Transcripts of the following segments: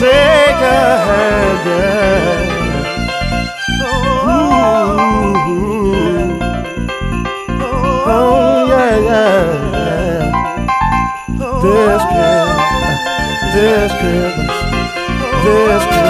shake a hand, Oh, yeah, yeah. This Christmas, this Christmas, this Christmas.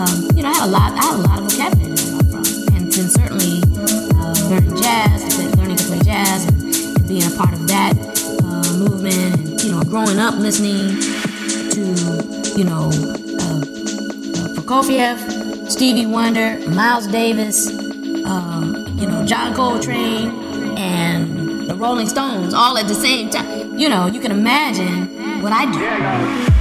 um, you know, I had a lot, I had a lot of vocabulary to learn from, and then certainly uh, learning jazz, learning to play jazz, and, and being a part of that uh, movement, and you know, growing up listening to, you know, uh, uh Prokofiev, Stevie Wonder, Miles Davis, um, you know, John Coltrane, and the Rolling Stones, all at the same time. You know, you can imagine what I do.